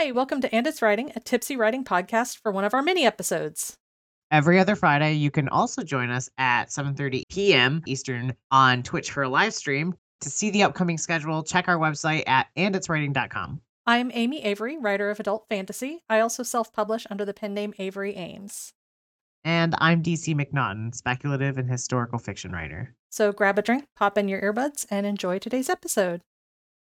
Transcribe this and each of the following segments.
Hi, welcome to And It's Writing, a tipsy writing podcast for one of our mini episodes. Every other Friday, you can also join us at 7:30 p.m. Eastern on Twitch for a live stream. To see the upcoming schedule, check our website at anditswriting.com. I'm Amy Avery, writer of adult fantasy. I also self-publish under the pen name Avery Ames. And I'm DC McNaughton, speculative and historical fiction writer. So grab a drink, pop in your earbuds, and enjoy today's episode.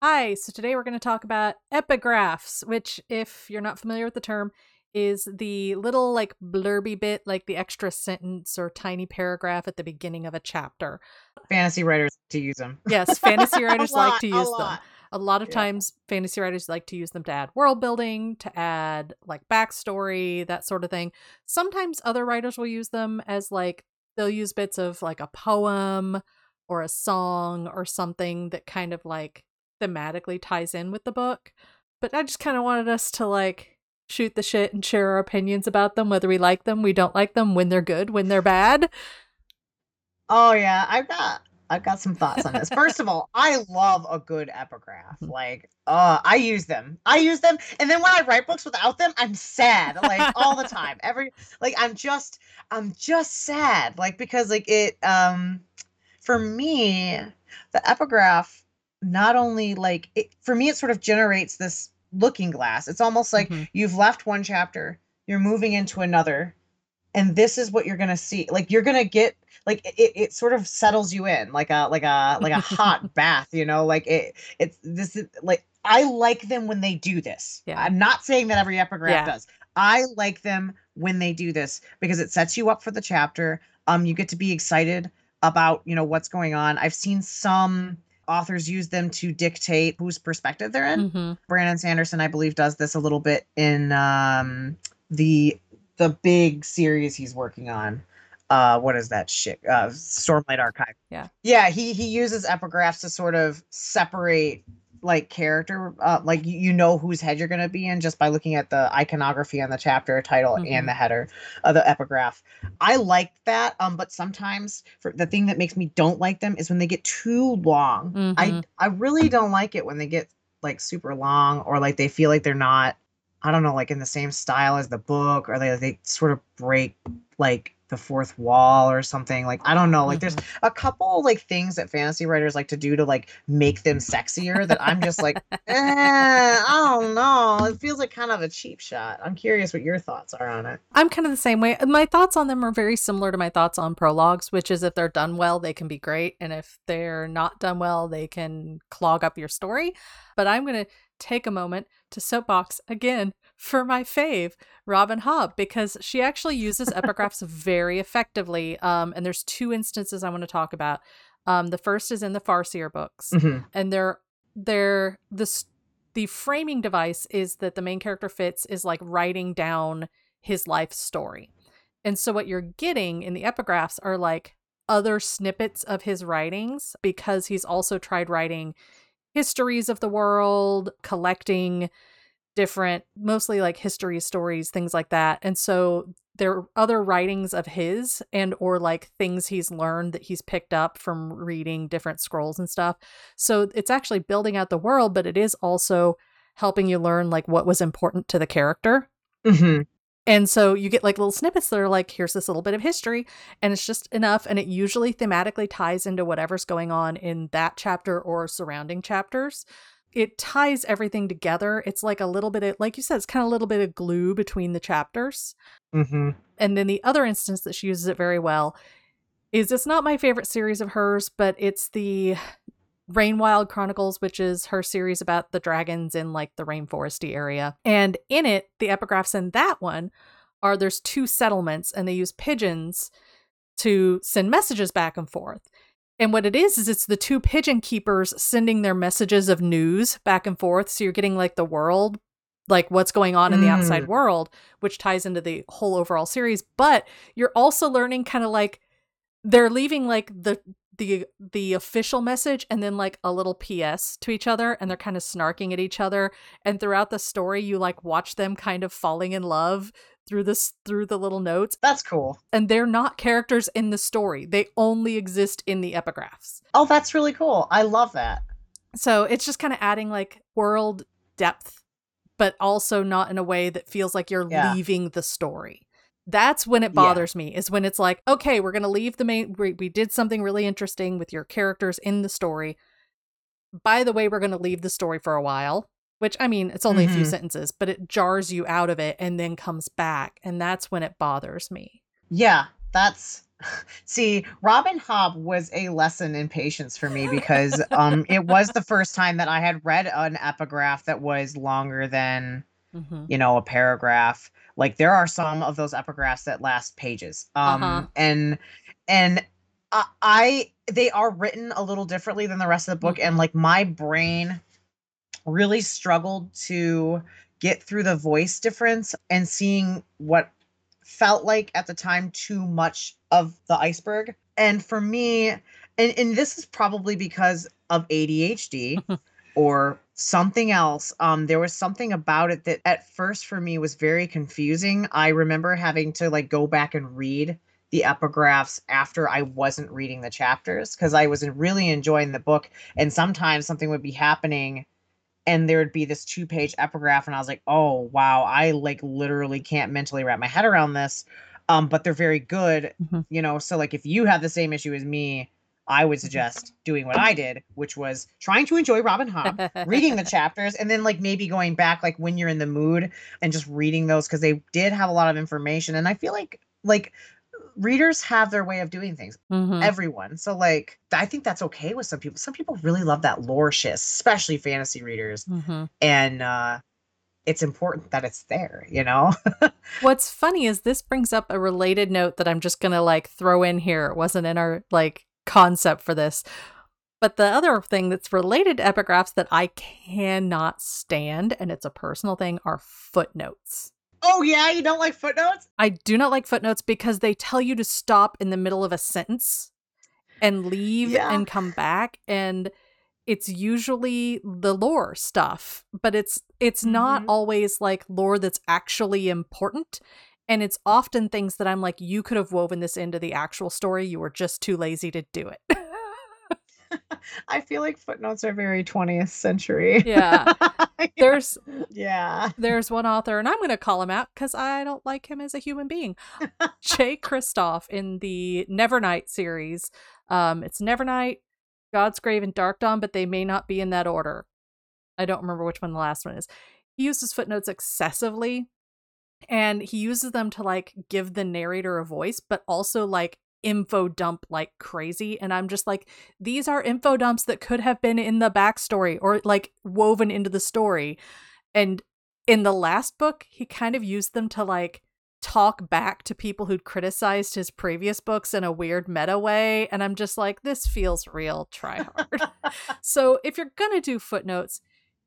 Hi, so today we're going to talk about epigraphs, which, if you're not familiar with the term, is the little like blurby bit, like the extra sentence or tiny paragraph at the beginning of a chapter. Fantasy writers to use them. Yes, fantasy writers like lot, to a use them. A lot of Yeah. times, fantasy writers like to use them to add world building, to add like backstory, that sort of thing. Sometimes other writers will use them as like they'll use bits of like a poem or a song or something that kind of like thematically ties in with the book. But I just kind of wanted us to like shoot the shit and share our opinions about them, whether we like them, we don't like them, when they're good, when they're bad. Oh yeah, I've got I've got some thoughts on this. First of all, I love a good epigraph. Mhm. Like, uh, I use them. I use them, and then when I write books without them, I'm sad. Like all the time. Every like I'm just I'm just sad. Like because like it um for me, the epigraph not only like it for me it sort of generates this looking glass. It's almost like Mhm. you've left one chapter, you're moving into another, and this is what you're gonna see. Like you're gonna get like it, it sort of settles you in like a like a like a hot bath, you know, like it it's this is like I like them when they do this. Yeah. I'm not saying that every epigraph Yeah. does. I like them when they do this because it sets you up for the chapter. Um, you get to be excited about you know what's going on. I've seen some authors use them to dictate whose perspective they're in. hmm Brandon Sanderson, I believe, does this a little bit in um, the the big series he's working on. Uh, what is that shit? Uh, Stormlight Archive. Yeah. yeah. He he uses epigraphs to sort of separate like character, uh, like you, know whose head you're gonna be in just by looking at the iconography on the chapter title Mhm. and the header of the epigraph. I like that, um, but sometimes for the thing that makes me don't like them is when they get too long. I Mhm. I really don't like it when they get like super long or like they feel like they're not I don't know like in the same style as the book or they they sort of break like the fourth wall or something like I don't know like there's a couple like things that fantasy writers like to do to like make them sexier that I'm just like eh, I don't know it feels like kind of a cheap shot I'm curious what your thoughts are on it I'm kind of the same way. My thoughts on them are very similar to my thoughts on prologues, which is if they're done well, they can be great. And if they're not done well, they can clog up your story. But I'm going to take a moment to soapbox again for my fave, Robin Hobb, because she actually uses epigraphs very effectively. Um, and there's two instances I want to talk about. Um, the first is in the Farseer books Mhm. and they're they're the the framing device is that the main character Fitz is like writing down his life story. And so what you're getting in the epigraphs are like other snippets of his writings because he's also tried writing histories of the world, collecting different mostly like history stories, things like that. And so there are other writings of his and or like things he's learned that he's picked up from reading different scrolls and stuff. So it's actually building out the world, but it is also helping you learn like what was important to the character. Mhm. And so you get like little snippets that are like, here's this little bit of history, and it's just enough. And it usually thematically ties into whatever's going on in that chapter or surrounding chapters. It ties everything together. It's like a little bit of, like you said, it's kind of a little bit of glue between the chapters. Mhm. And then the other instance that she uses it very well is it's not my favorite series of hers, but it's the Rain Wild Chronicles, which is her series about the dragons in like the rainforesty area. And in it, the epigraphs in that one are there's two settlements and they use pigeons to send messages back and forth. And what it is is it's the two pigeon keepers sending their messages of news back and forth. So you're getting like the world, like what's going on in the outside Mm. world, which ties into the whole overall series. But you're also learning kind of like they're leaving like the the the official message and then like a little ps to each other and they're kind of snarking at each other and throughout the story you like watch them kind of falling in love through this through the little notes That's cool. and they're not characters in the story they only exist in the epigraphs Oh, that's really cool. I love that. so it's just kind of adding like world depth but also not in a way that feels like you're Yeah. leaving the story. That's when it Yeah. bothers me, is when it's like, okay, we're going to leave the main, we, we did something really interesting with your characters in the story. By the way, we're going to leave the story for a while, which I mean, it's only a few Mhm. sentences, but it jars you out of it and then comes back. And that's when it bothers me. Yeah, that's see, Robin Hobb was a lesson in patience for me because um it was the first time that I had read an epigraph that was longer than, hmm you know, a paragraph. Like there are some of those epigraphs that last pages. Um Uh-huh. and and I, I they are written a little differently than the rest of the book and like my brain really struggled to get through the voice difference and seeing what felt like at the time too much of the iceberg. And for me, and, and this is probably because of ADHD or something else. Um, there was something about it that at first for me was very confusing. I remember having to like go back and read the epigraphs after I wasn't reading the chapters because I was really enjoying the book. And sometimes something would be happening and there would be this two page epigraph and i was like oh wow i like literally can't mentally wrap my head around this um but they're very good Mhm. you know so like if you have the same issue as me i would suggest doing what i did which was trying to enjoy robin hobb reading the chapters and then like maybe going back like when you're in the mood and just reading those because they did have a lot of information and i feel like like readers have their way of doing things Mhm. everyone. So like I think that's okay with some people. Some people really love that lore shit, especially fantasy readers. Mhm. And uh it's important that it's there, you know? What's funny is this brings up a related note that I'm just going to like throw in here. It wasn't in our like concept for this. But the other thing that's related to epigraphs that I cannot stand, and it's a personal thing, are footnotes. oh yeah, you don't like footnotes? I do not like footnotes because they tell you to stop in the middle of a sentence and leave Yeah. and come back and it's usually the lore stuff, but it's it's not Mhm. always like lore that's actually important and it's often things that I'm like you could have woven this into the actual story, you were just too lazy to do it. I feel like footnotes are very 20th century. yeah. There's yeah. there's one author, and I'm going to call him out because I don't like him as a human being. Jay Kristoff in the Nevernight series. Um, it's Nevernight, Godsgrave, and Darkdawn, but they may not be in that order. I don't remember which one the last one is. He uses footnotes excessively, and he uses them to like give the narrator a voice, but also like info dump like crazy. And I'm just like, these are info dumps that could have been in the backstory or like woven into the story. And in the last book, he kind of used them to like talk back to people who'd criticized his previous books in a weird meta way. And I'm just like, this feels real, try hard. so if you're gonna do footnotes,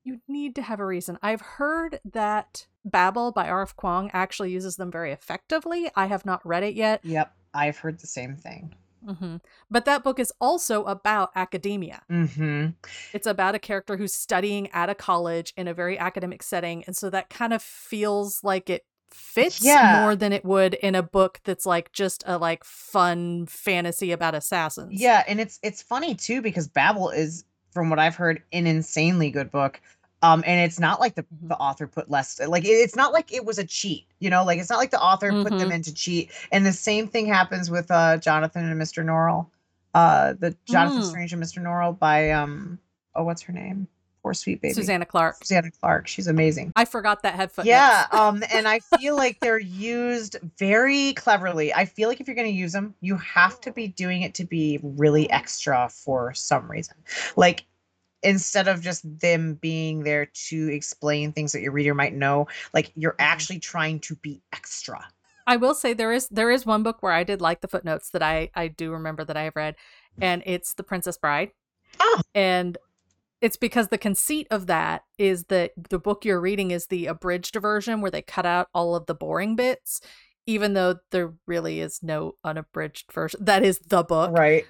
you need to have a reason. I've heard that Babel by R.F. Kuang actually uses them very effectively. I have not read it yet. Yep, I've heard the same thing. hmm But that book is also about academia. Mm-hmm. It's about a character who's studying at a college in a very academic setting. And so that kind of feels like it fits Yeah. more than it would in a book that's like just a like fun fantasy about assassins. Yeah, and it's it's funny too because Babel is, from what I've heard, an insanely good book. Um, and it's not like the, the author put less like it- it's not like it was a cheat, you know, like it's not like the author put them Mhm. in to cheat. And the same thing happens with uh Jonathan and Mr. Norrell. Uh the Jonathan Mm. Strange and Mr. Norrell by um oh what's her name? Poor sweet baby. Susanna Clarke. Susanna Clarke. She's amazing. I forgot that had footnotes. Yeah, um, and I feel like they're used very cleverly. I feel like if you're going to use them, you have to be doing it to be really extra for some reason. Like instead of just them being there to explain things that your reader might know, like you're mm-hmm. actually trying to be extra. I will say there is there is one book where I did like the footnotes that I I do remember that I have read, and it's The Princess Bride. Oh. And it's because the conceit of that is that the book you're reading is the abridged version where they cut out all of the boring bits, even though there really is no unabridged version. That is the book. Right.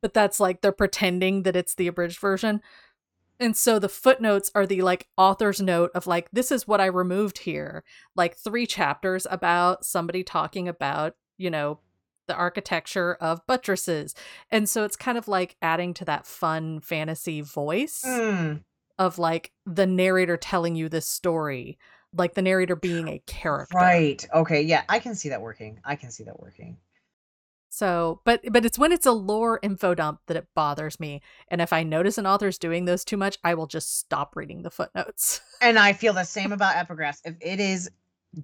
But that's like they're pretending that it's the abridged version. And so the footnotes are the like author's note of like, this is what I removed here. Like three chapters about somebody talking about, you know, the architecture of buttresses. And so it's kind of like adding to that fun fantasy voice. Mm. of like the narrator telling you this story, like the narrator being a character. Right. Okay. Yeah, I can see that working. I can see that working. So, but but it's when it's a lore info dump that it bothers me. And if I notice an author's doing those too much, I will just stop reading the footnotes. And I feel the same about epigraphs. If it is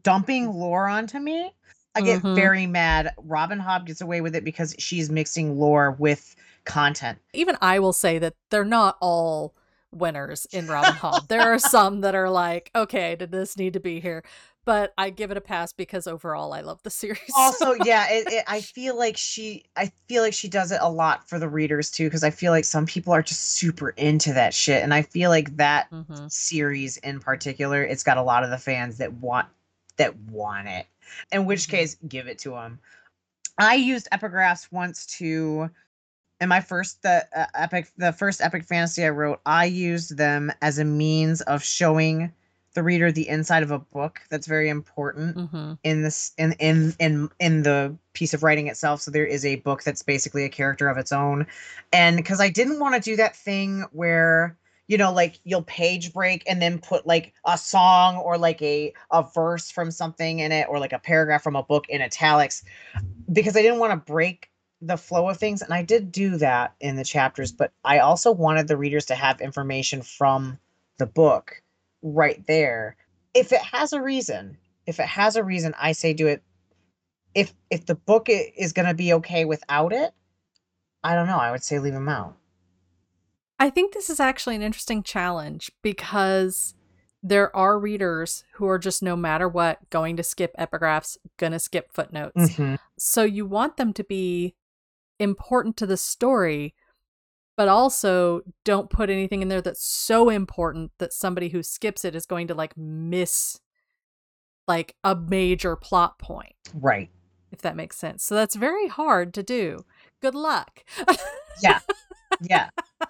dumping lore onto me, I get Mhm. very mad. Robin Hobb gets away with it because she's mixing lore with content. Even I will say that they're not all winners in Robin Hobb. There are some that are like, okay, did this need to be here? But I give it a pass because overall I love the series. Also, yeah, it, it, I feel like she, I feel like she does it a lot for the readers too, because I feel like some people are just super into that shit, and I feel like that Mhm. series in particular, it's got a lot of the fans that want that want it. In which Mhm. case, give it to them. I used epigraphs once to in my first the uh, epic the first epic fantasy I wrote. I used them as a means of showing the reader the inside of a book. That's very important Mhm. in this in in in in the piece of writing itself so there is a book that's basically a character of its own and because i didn't want to do that thing where you know like you'll page break and then put like a song or like a a verse from something in it or like a paragraph from a book in italics because i didn't want to break the flow of things and i did do that in the chapters but i also wanted the readers to have information from the book right there if it has a reason if it has a reason i say do it if if the book is going to be okay without it i don't know i would say leave them out I think this is actually an interesting challenge because there are readers who are just no matter what going to skip epigraphs, gonna skip footnotes. Mhm. So you want them to be important to the story, but also don't put anything in there that's so important that somebody who skips it is going to like miss like a major plot point, right if that makes sense. So that's very hard to do. Good luck. yeah yeah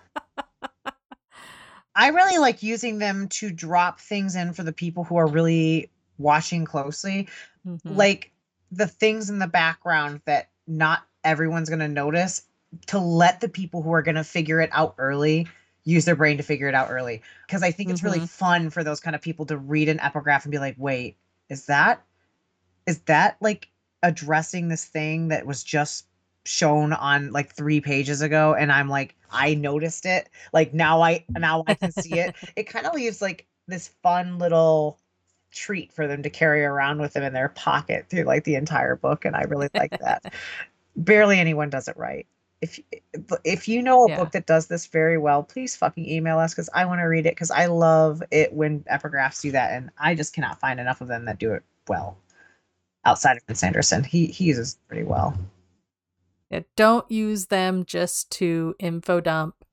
i really like using them to drop things in for the people who are really watching closely Mhm. like the things in the background that not everyone's going to notice to let the people who are going to figure it out early use their brain to figure it out early. Because i think it's really Mhm. fun for those kind of people to read an epigraph and be like wait is that is that like addressing this thing that was just shown on like three pages ago? And i'm like i noticed it. Like now i now i can see it. It kind of leaves like this fun little treat for them to carry around with them in their pocket through like the entire book and i really like that. Barely anyone does it right if if you know a Yeah. book that does this very well please fucking email us because i want to read it because i love it when epigraphs do that and i just cannot find enough of them that do it well outside of Brandon Sanderson. He he uses it pretty well. Yeah, don't use them just to info dump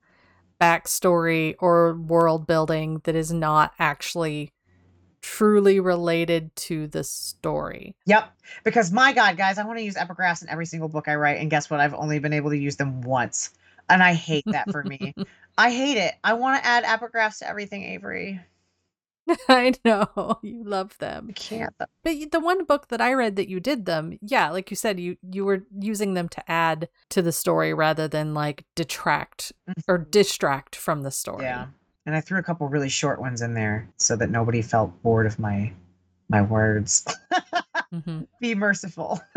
backstory or world building that is not actually truly related to the story. Yep. Because my God, guys, I want to use epigraphs in every single book I write, and guess what? I've only been able to use them once, and I hate that for me. I hate it. I want to add epigraphs to everything, Avery. I know you love them. Can't. though. But the one book that I read that you did them, yeah, like you said, you you were using them to add to the story rather than like detract or mm-hmm. distract from the story. Yeah. And I threw a couple really short ones in there so that nobody felt bored of my my words. Mhm. Be merciful.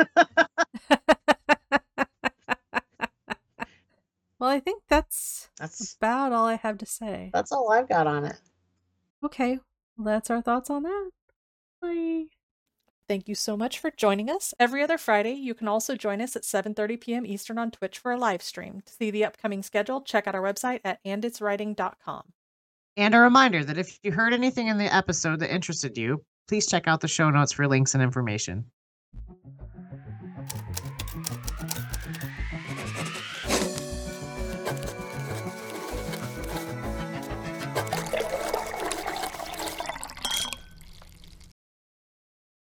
well, I think that's That's about all I have to say. that's all I've got on it. Okay, well, that's our thoughts on that. Bye. Thank you so much for joining us. Every other Friday, you can also join us at 7:30 p.m. Eastern on Twitch for a live stream. To see the upcoming schedule, check out our website at anditswriting.com. And a reminder that if you heard anything in the episode that interested you, please check out the show notes for links and information.